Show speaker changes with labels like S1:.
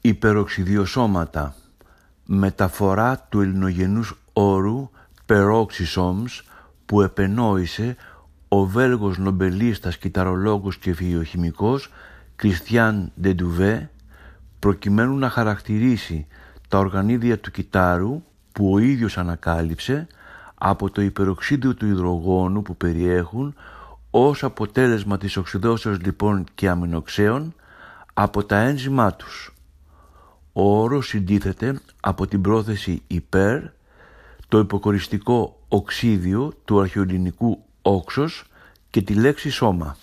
S1: υπεροξιδιοσώματα μεταφορά του ελληνογενούς όρου peroxysomes που επενόησε ο Βέλγος νομπελίστας, κυταρολόγος και βιοχημικός Κριστιαν Ντεντουβέ προκειμένου να χαρακτηρίσει τα οργανίδια του κυτάρου που ο ίδιος ανακάλυψε από το υπεροξίδιο του υδρογόνου που περιέχουν ως αποτέλεσμα της οξυδόσεως λοιπόν και αμινοξέων από τα ένζυμά τους. Ο όρος συντίθεται από την πρόθεση υπέρ, το υποκοριστικό οξύδιο του αρχαιολινικού όξος και τη λέξη σώμα.